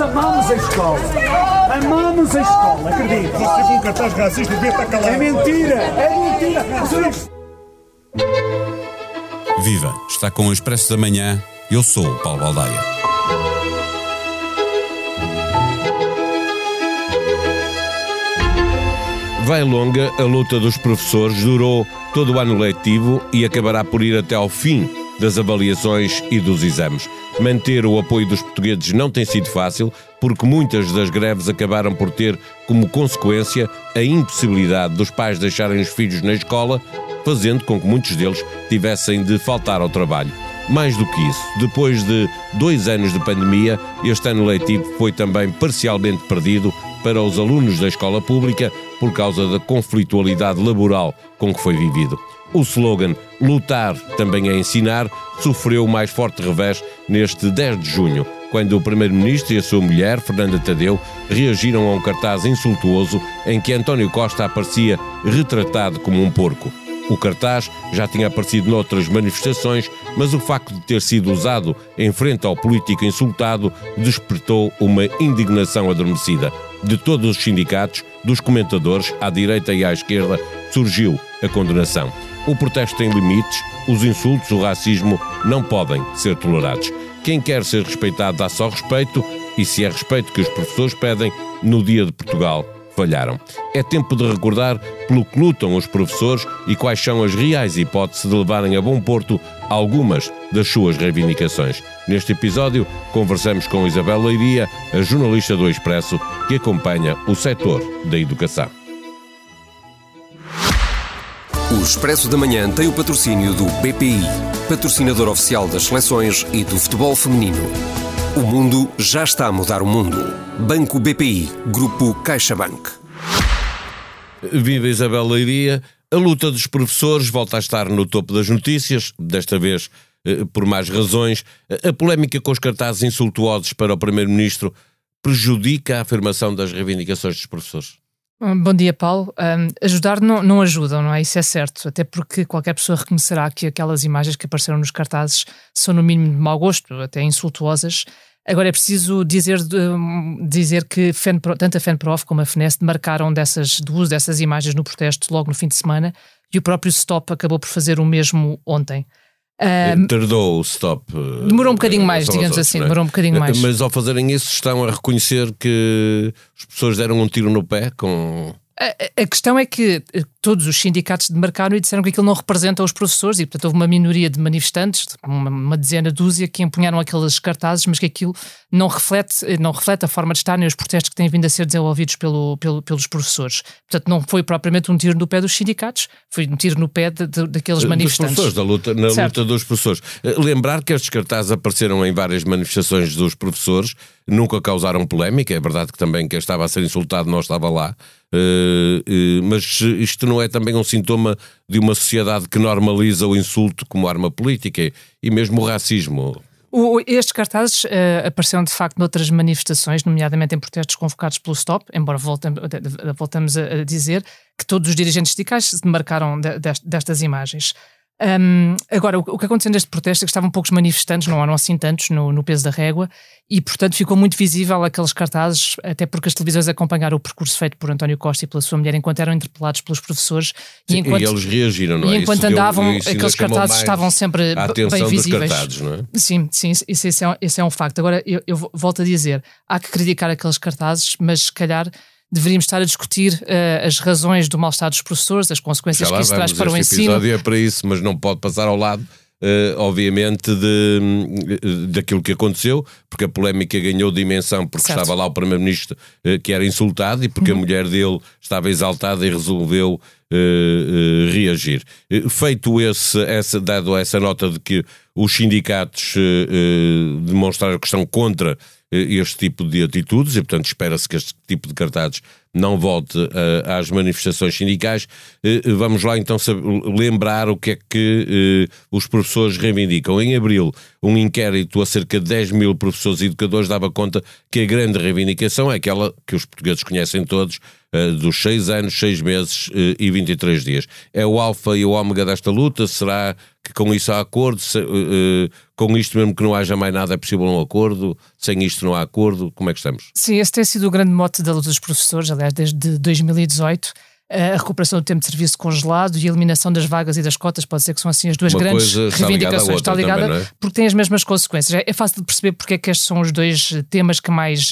Amamos a escola. Amamos a escola, acredito. Você viu um cartaz racista devia estar calado. É mentira, é mentira. Viva! Está com o Expresso da Manhã. Eu sou o Paulo Baldaia. Vai longa, a luta dos professores durou todo o ano letivo e acabará por ir até ao fim das avaliações e dos exames. Manter o apoio dos portugueses não tem sido fácil, porque muitas das greves acabaram por ter como consequência a impossibilidade dos pais deixarem os filhos na escola, fazendo com que muitos deles tivessem de faltar ao trabalho. Mais do que isso, depois de dois anos de pandemia, este ano letivo foi também parcialmente perdido para os alunos da escola pública por causa da conflitualidade laboral com que foi vivido. O slogan Lutar também é ensinar sofreu o mais forte revés neste 10 de junho, quando o Primeiro-Ministro e a sua mulher, Fernanda Tadeu, reagiram a um cartaz insultuoso em que António Costa aparecia retratado como um porco. O cartaz já tinha aparecido noutras manifestações, mas o facto de ter sido usado em frente ao político insultado despertou uma indignação adormecida. De todos os sindicatos, dos comentadores, à direita e à esquerda, surgiu a condenação. O protesto tem limites, os insultos, o racismo não podem ser tolerados. Quem quer ser respeitado dá só respeito, e se é respeito que os professores pedem, no Dia de Portugal falharam. É tempo de recordar pelo que lutam os professores e quais são as reais hipóteses de levarem a bom porto algumas das suas reivindicações. Neste episódio, conversamos com Isabel Leiria, a jornalista do Expresso, que acompanha o setor da educação. O Expresso da Manhã tem o patrocínio do BPI, patrocinador oficial das seleções e do futebol feminino. O mundo já está a mudar o mundo. Banco BPI, Grupo CaixaBank. Viva Isabel Leiria. A luta dos professores volta a estar no topo das notícias, desta vez eh, por mais razões. A polémica com os cartazes insultuosos para o Primeiro-Ministro prejudica a afirmação das reivindicações dos professores? Bom dia, Paulo. Um, ajudar não, não ajudam, não é? Isso é certo. Até porque qualquer pessoa reconhecerá que aquelas imagens que apareceram nos cartazes são, no mínimo, de mau gosto, até insultuosas. Agora é preciso dizer, dizer que FENPRO, tanto a FENPROF como a FNEST marcaram dessas, do uso dessas imagens no protesto logo no fim de semana e o próprio STOP acabou por fazer o mesmo ontem. Um, Tardou o stop. Eh, demorou um bocadinho mais, digamos assim, é? demorou um bocadinho mais. Mas ao fazerem isso, estão a reconhecer que as pessoas deram um tiro no pé com. A, a, questão é que eh, todos os sindicatos demarcaram e disseram que aquilo não representa os professores e, portanto, houve uma minoria de manifestantes, uma, uma dezena, dúzia, que empunharam aqueles cartazes, mas que aquilo não reflete, eh, não reflete a forma de estar nem os protestos que têm vindo a ser desenvolvidos pelo, pelo, pelos professores. Portanto, não foi propriamente um tiro no pé dos sindicatos, foi um tiro no pé de, de, daqueles manifestantes. Dos professores, da luta, na certo. luta dos professores. Eh, lembrar que estes cartazes apareceram em várias manifestações dos professores, nunca causaram polémica, é verdade que também quem estava a ser insultado não estava lá, mas isto não é também um sintoma de uma sociedade que normaliza o insulto como arma política e mesmo o racismo? O, estes cartazes uh, apareceram de facto noutras manifestações, nomeadamente em protestos convocados pelo Stop, embora voltem, voltamos a, dizer que todos os dirigentes sindicais se demarcaram de, destas imagens. Um, agora, o, o, que aconteceu neste protesto é que estavam poucos manifestantes, não eram assim tantos no, no, peso da régua, e portanto ficou muito visível aqueles cartazes, até porque as televisões acompanharam o percurso feito por António Costa e pela sua mulher enquanto eram interpelados pelos professores. Sim, e, enquanto, e eles reagiram, não é? E enquanto isso andavam, deu, aqueles cartazes estavam sempre bem visíveis. Cartazes, não é? Sim, sim, isso, isso, é, é um facto. Agora, eu, eu volto a dizer, há que criticar aqueles cartazes, mas se calhar deveríamos estar a discutir uh, as razões do mal-estar dos professores, as consequências que isso traz para o ensino. Este episódio é para isso, mas não pode passar ao lado. Uh, obviamente, de, daquilo que aconteceu, porque a polémica ganhou dimensão porque certo. estava lá o Primeiro-Ministro uh, que era insultado e porque uhum. a mulher dele estava exaltada e resolveu uh, reagir. feito esse, essa, dado essa nota de que os sindicatos demonstraram que estão contra este tipo de atitudes e, portanto, espera-se que este tipo de cartazes não volte uh, às manifestações sindicais. Uh, vamos lá então lembrar o que é que uh, os professores reivindicam. Em abril, um inquérito a cerca de 10 mil professores e educadores dava conta que a grande reivindicação é aquela que os portugueses conhecem todos, dos 6 anos, 6 meses e 23 dias. É o alfa e o ômega desta luta? Será que com isso há acordo? Com isto mesmo que não haja mais nada é possível um acordo, sem isto não há acordo, como é que estamos? Sim, esse tem sido o grande mote da luta dos professores, aliás, desde 2018 a recuperação do tempo de serviço congelado e a eliminação das vagas e das cotas, pode ser que são assim as duas Uma grandes reivindicações. Está ligada, também, é? porque tem as mesmas consequências. É fácil de perceber porque é que estes são os dois temas que mais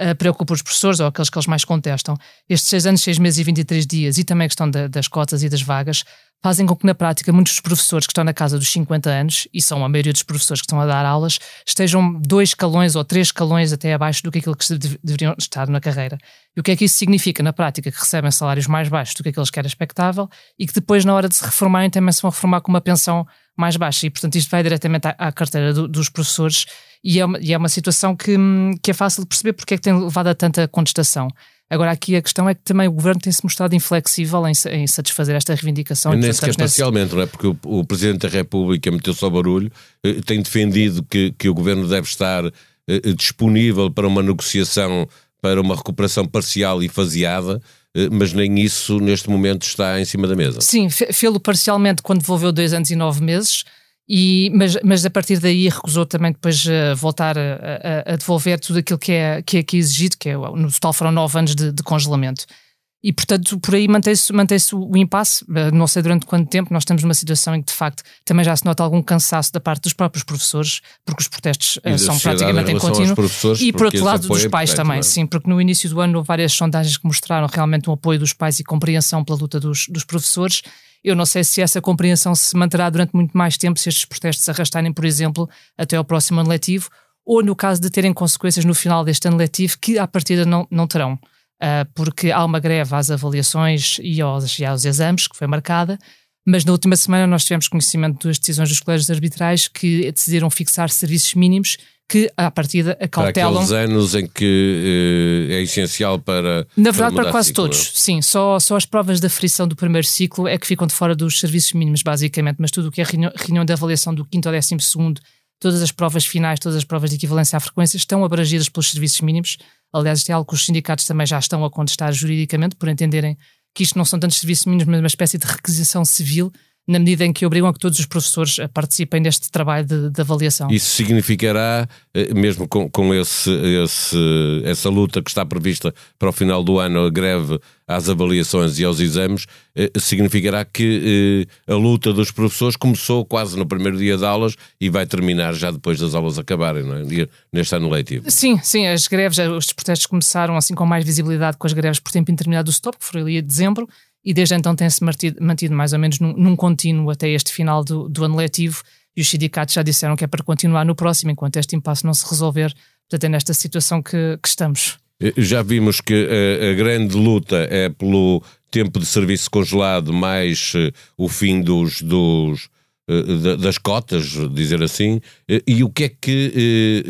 uh, preocupa os professores ou aqueles que eles mais contestam. Estes seis anos, seis meses e 23 dias e também a questão da, das cotas e das vagas fazem com que, na prática, muitos professores que estão na casa dos 50 anos, e são a maioria dos professores que estão a dar aulas, estejam dois escalões ou três escalões até abaixo do que aquilo que deveriam estar na carreira. E o que é que isso significa na prática? Que recebem salários mais baixos do que aqueles que era expectável e que depois, na hora de se reformarem, também se vão reformar com uma pensão mais baixa. E, portanto, isto vai diretamente à, à carteira do, dos professores e é uma, e é uma situação que, que é fácil de perceber porque é que tem levado a tanta contestação. Agora, aqui a questão é que também o governo tem-se mostrado inflexível em, em, satisfazer esta reivindicação. Nem sequer parcialmente, não é? Porque o, o Presidente da República meteu-se ao barulho, eh, tem defendido que, que o governo deve estar eh, disponível para uma negociação, para uma recuperação parcial e faseada, eh, mas nem isso neste momento está em cima da mesa. Sim, fê-lo parcialmente quando devolveu dois anos e nove meses. E, mas, mas a partir daí recusou também depois uh, voltar a, a, a, devolver tudo aquilo que é, que é aqui exigido, que é, no total foram nove anos de, de congelamento. E, portanto, por aí mantém-se mantém o impasse. Eh, não sei durante quanto tempo. Nós estamos numa situação em que, de facto, também já se nota algum cansaço da parte dos próprios professores, porque os protestos uh, são praticamente em contínuo. E, por outro lado, dos pais também, sim, porque no início do ano houve várias sondagens que mostraram realmente um apoio dos pais e compreensão pela luta dos, dos professores. Eu não sei se essa compreensão se manterá durante muito mais tempo se estes protestos se arrastarem, por exemplo, até ao próximo ano letivo, ou no caso de terem consequências no final deste ano letivo, que à partida não, não terão. Uh, porque há uma greve às avaliações e aos, e aos exames que foi marcada, mas na última semana nós tivemos conhecimento das decisões dos colégios arbitrais que decidiram fixar serviços mínimos que, à partida, acautelam. Para aqueles anos em que uh, é essencial para. Na verdade, para, para quase ciclo, todos, sim. Só, só as provas da frição do primeiro ciclo é que ficam de fora dos serviços mínimos, basicamente, mas tudo o que é reunião, reunião de avaliação do quinto ao décimo segundo, todas as provas finais, todas as provas de equivalência à frequência estão abrangidas pelos serviços mínimos. Aliás, isto é algo que os sindicatos também já estão a contestar juridicamente, por entenderem que isto não são tantos serviços mínimos, mas uma espécie de requisição civil na medida em que obrigam a que todos os professores participem deste trabalho de, de avaliação. Isso significará, eh, mesmo com, com esse, esse, essa luta que está prevista para o final do ano, a greve às avaliações e aos exames, eh, significará que eh, a luta dos professores começou quase no primeiro dia de aulas e vai terminar já depois das aulas acabarem, não é? neste ano letivo. Sim, sim, as greves, os protestos começaram assim com mais visibilidade com as greves por tempo indeterminado do STOP, que foi ali em dezembro, e desde então tem-se mantido, mais ou menos num, num contínuo até este final do, do, ano letivo e os sindicatos já disseram que é para continuar no próximo, enquanto este impasse não se resolver. Portanto, é nesta situação que, que estamos. Eh, já vimos que a, a, grande luta é pelo tempo de serviço congelado mais uh, o fim dos, dos das cotas, dizer assim, e o que é que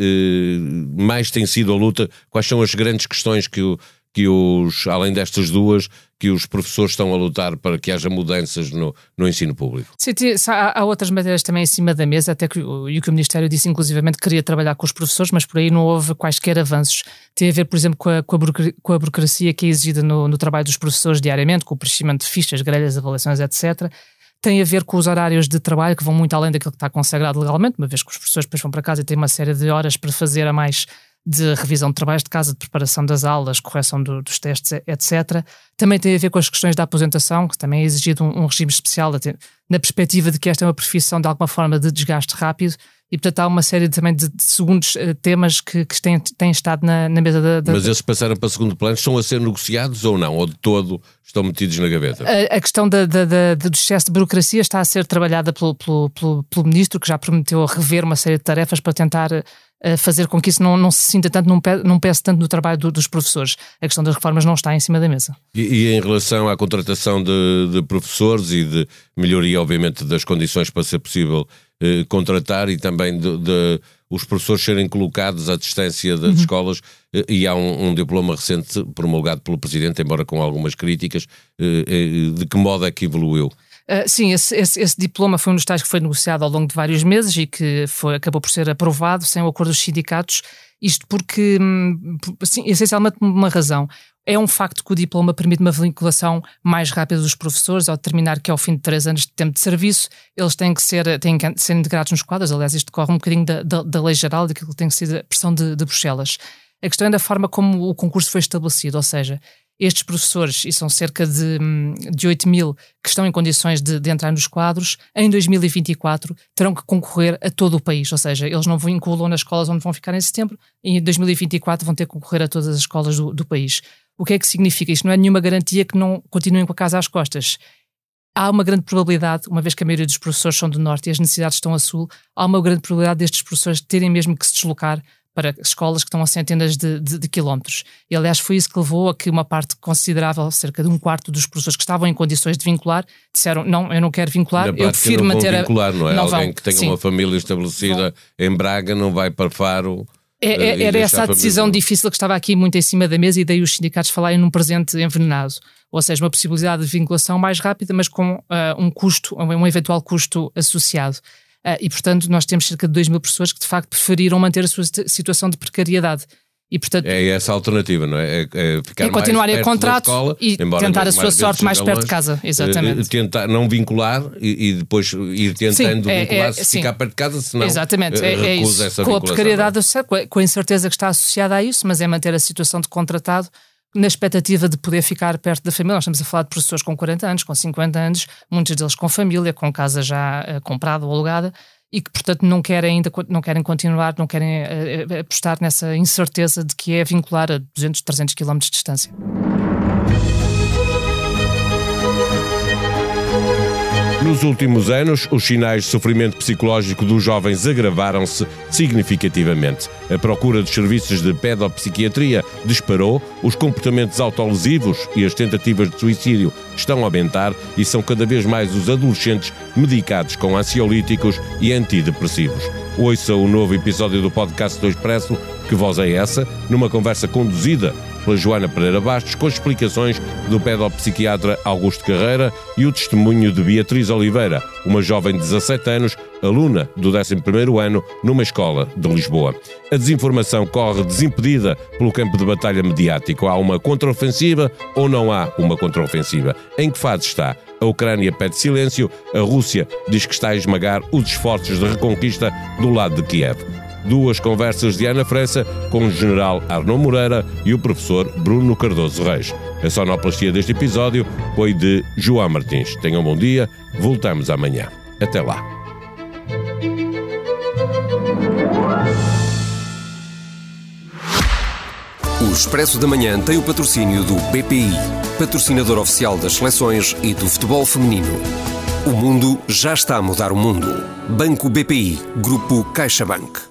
mais tem sido a luta? Quais são as grandes questões que, o, que os, além destas duas, que os professores estão a lutar para que haja mudanças no, no ensino público. Sim, há, há, outras matérias também em cima da mesa, até que, e que o Ministério disse inclusivamente que queria trabalhar com os professores, mas por aí não houve quaisquer avanços. Tem a ver, por exemplo, com a, com a, burocracia que é exigida no, no trabalho dos professores diariamente, com o preenchimento de fichas, grelhas, avaliações, etc tem a ver com os horários de trabalho que vão muito além daquilo que está consagrado legalmente, uma vez que os professores depois vão para casa e têm uma série de horas para fazer a mais de revisão de trabalhos de casa, de preparação das aulas, correção do, dos testes, etc. Também tem a ver com as questões da aposentação, que também é exigido um, um regime especial, na perspectiva de que esta é uma profissão de alguma forma de desgaste rápido e portanto há uma série também de, de segundos uh, temas que, que têm, têm estado na, na mesa da, da, Mas esses passaram para segundo plano, estão a ser negociados ou não? Ou de todo estão metidos na gaveta? A, a questão da, da, da, do excesso de burocracia está a ser trabalhada pelo, pelo, pelo, pelo Ministro, que já prometeu rever uma série de tarefas para tentar fazer com que isso não, não se sinta tanto, não, pese, não pese tanto no trabalho do, dos professores. A questão das reformas não está em cima da mesa. E, e em relação à contratação de, de, professores e de melhoria, obviamente, das condições para ser possível eh, contratar e também de, de, os professores serem colocados à distância das uhum. escolas, eh, e há um, um, diploma recente promulgado pelo Presidente, embora com algumas críticas, eh, eh de que modo é que evoluiu? Uh, sim, esse, esse, esse, diploma foi um dos tais que foi negociado ao longo de vários meses e que foi, acabou por ser aprovado sem o acordo dos sindicatos. Isto porque, assim, essencialmente, uma razão. É um facto que o diploma permite uma vinculação mais rápida dos professores, ao determinar que ao fim de três anos de tempo de serviço, eles têm que ser, têm que ser integrados nos quadros. Aliás, isto corre um bocadinho da, da, da lei geral, daquilo que tem ser a pressão de, de Bruxelas. A questão é da forma como o concurso foi estabelecido, ou seja, estes professores, e são cerca de, hum, de 8 mil que estão em condições de, de, entrar nos quadros, em 2024 terão que concorrer a todo o país, ou seja, eles não vinculam nas escolas onde vão ficar em setembro, e em 2024 vão ter que concorrer a todas as escolas do, do país. O que é que significa? Isto não é nenhuma garantia que não continuem com a casa às costas. Há uma grande probabilidade, uma vez que a maioria dos professores são do norte e as necessidades estão a sul, há uma grande probabilidade destes professores terem mesmo que se deslocar para escolas que estão a centenas de, de, de, quilómetros. E, aliás, foi isso que levou a que uma parte considerável, cerca de um quarto dos professores que estavam em condições de vincular, disseram: Não, eu não quero vincular, Na eu prefiro não manter vincular. Não é? Não Alguém vão. que tenha Sim. uma família estabelecida vão. em Braga não vai para Faro. É, é, era essa a decisão difícil que estava aqui muito em cima da mesa e daí os sindicatos falarem num presente envenenado. Ou seja, uma possibilidade de vinculação mais rápida, mas com uh, um custo, um eventual custo associado. Uh, e, portanto, nós temos cerca de 2 mil pessoas que, de facto, preferiram manter a sua situação de precariedade. E, portanto, é essa a alternativa, não é? É, é ficar é continuar em contrato escola, e tentar a sua sorte mais perto longe, de casa. Exatamente. Tentar não vincular e, e depois ir tentando sim, é, vincular é, se sim. ficar perto de casa, senão Exatamente. É, é isso. com a precariedade, é? com a incerteza que está associada a isso, mas é manter a situação de contratado na expectativa de poder ficar perto da família. Nós estamos a falar de professores com 40 anos, com 50 anos, muitos deles com família, com casa já uh, comprada ou alugada e que, portanto, não querem ainda não querem continuar, não querem uh, apostar nessa incerteza de que é vincular a 200, 300 km de distância. Nos últimos anos, os sinais de sofrimento psicológico dos jovens agravaram-se significativamente. A procura de serviços de pedopsiquiatria disparou, os comportamentos autolesivos e as tentativas de suicídio estão a aumentar e são cada vez mais os adolescentes medicados com ansiolíticos e antidepressivos. Ouça o novo episódio do podcast do Expresso, Que Voz é Essa?, numa conversa conduzida Joana Pereira Bastos, com explicações do pedopsiquiatra Augusto Carreira e o testemunho de Beatriz Oliveira, uma jovem de 17 anos, aluna do 11º ano numa escola de Lisboa. A desinformação corre desimpedida pelo campo de batalha mediático. Há uma contraofensiva ou não há uma contraofensiva? Em que fase está? A Ucrânia pede silêncio, a Rússia diz que está a esmagar os esforços de reconquista do lado de Kiev duas conversas de Ana França com o general Arnaud Moreira e o professor Bruno Cardoso Reis. A sonoplastia deste episódio foi de João Martins. Tenham um bom dia, voltamos amanhã. Até lá. O Expresso da Manhã tem o patrocínio do BPI, patrocinador oficial das seleções e do futebol feminino. O mundo já está a mudar o mundo. Banco BPI, Grupo CaixaBank.